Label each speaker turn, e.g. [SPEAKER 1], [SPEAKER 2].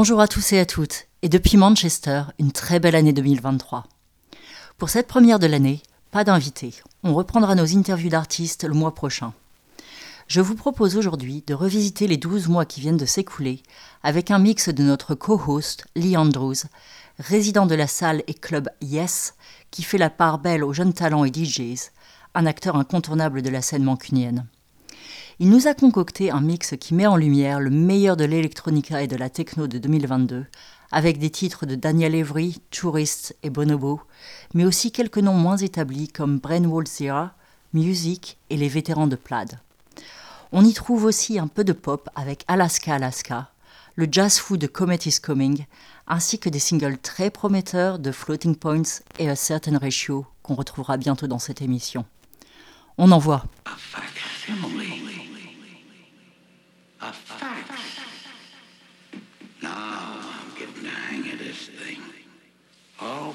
[SPEAKER 1] Bonjour à tous et à toutes, et depuis Manchester, une très belle année 2023. Pour cette première de l'année, pas d'invité. On reprendra nos interviews d'artistes le mois prochain. Je vous propose aujourd'hui de revisiter les 12 mois qui viennent de s'écouler avec un mix de notre co-host Lee Andrews, résident de la salle et club Yes, qui fait la part belle aux jeunes talents et DJs, un acteur incontournable de la scène mancunienne. Il nous a concocté un mix qui met en lumière le meilleur de l'électronica et de la techno de 2022, avec des titres de Daniel Avery, Tourist et Bonobo, mais aussi quelques noms moins établis comme Brainwall Zira, Music et les vétérans de Plaid. On y trouve aussi un peu de pop avec Alaska Alaska, le jazz fou de Comet is Coming, ainsi que des singles très prometteurs de Floating Points et A Certain Ratio qu'on retrouvera bientôt dans cette émission. On en voit.
[SPEAKER 2] a fact.
[SPEAKER 3] Now I'm getting the hang of this thing. Oh.